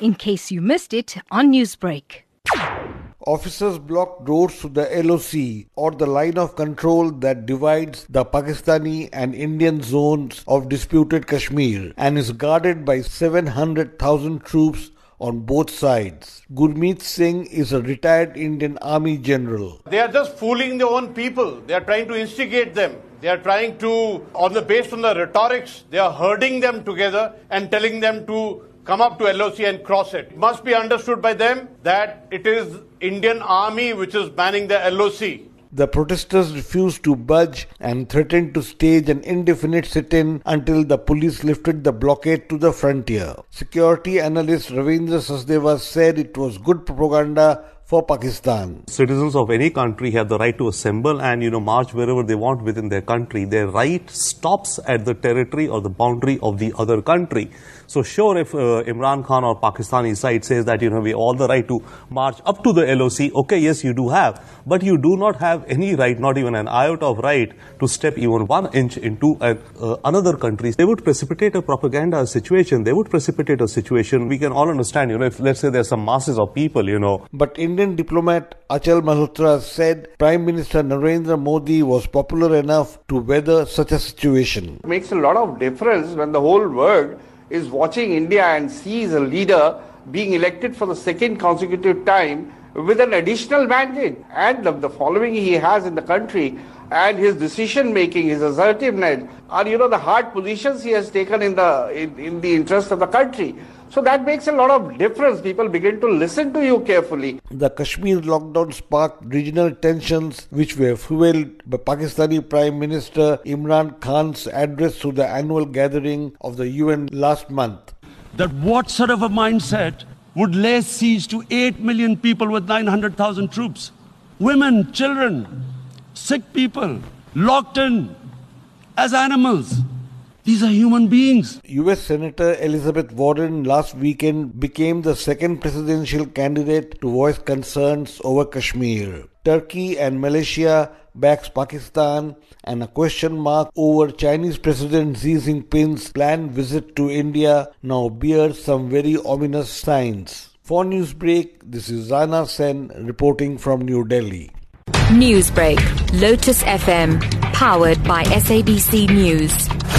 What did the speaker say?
in case you missed it on Newsbreak. Officers blocked doors to the LOC or the line of control that divides the Pakistani and Indian zones of disputed Kashmir and is guarded by 700,000 troops on both sides. Gurmeet Singh is a retired Indian Army general. They are just fooling their own people. They are trying to instigate them. They are trying to, on the based on the rhetorics, they are herding them together and telling them to come up to LOC and cross it. it. Must be understood by them that it is Indian Army which is banning the LOC. The protesters refused to budge and threatened to stage an indefinite sit-in until the police lifted the blockade to the frontier. Security analyst Ravindra Sachdeva said it was good propaganda for Pakistan. Citizens of any country have the right to assemble and you know march wherever they want within their country. Their right stops at the territory or the boundary of the other country. So sure, if uh, Imran Khan or Pakistani side says that you know we all the right to march up to the LOC, okay, yes, you do have, but you do not have any right, not even an iota of right, to step even one inch into a, uh, another country. They would precipitate a propaganda situation. They would precipitate a situation. We can all understand, you know, if let's say there's some masses of people, you know. But Indian diplomat Achal Malhotra said Prime Minister Narendra Modi was popular enough to weather such a situation. It makes a lot of difference when the whole world is watching India and sees a leader being elected for the second consecutive time with an additional mandate and the, the following he has in the country and his decision making, his assertiveness, are you know the hard positions he has taken in the in, in the interest of the country. So that makes a lot of difference. People begin to listen to you carefully. The Kashmir lockdown sparked regional tensions, which were fueled by Pakistani Prime Minister Imran Khan's address to the annual gathering of the UN last month. That what sort of a mindset would lay siege to 8 million people with 900,000 troops? Women, children, sick people, locked in as animals. These are human beings. US Senator Elizabeth Warren last weekend became the second presidential candidate to voice concerns over Kashmir. Turkey and Malaysia backs Pakistan and a question mark over Chinese President Xi Jinping's planned visit to India now bears some very ominous signs. For Newsbreak, this is Rana Senn reporting from New Delhi. Newsbreak, Lotus FM, powered by SABC News.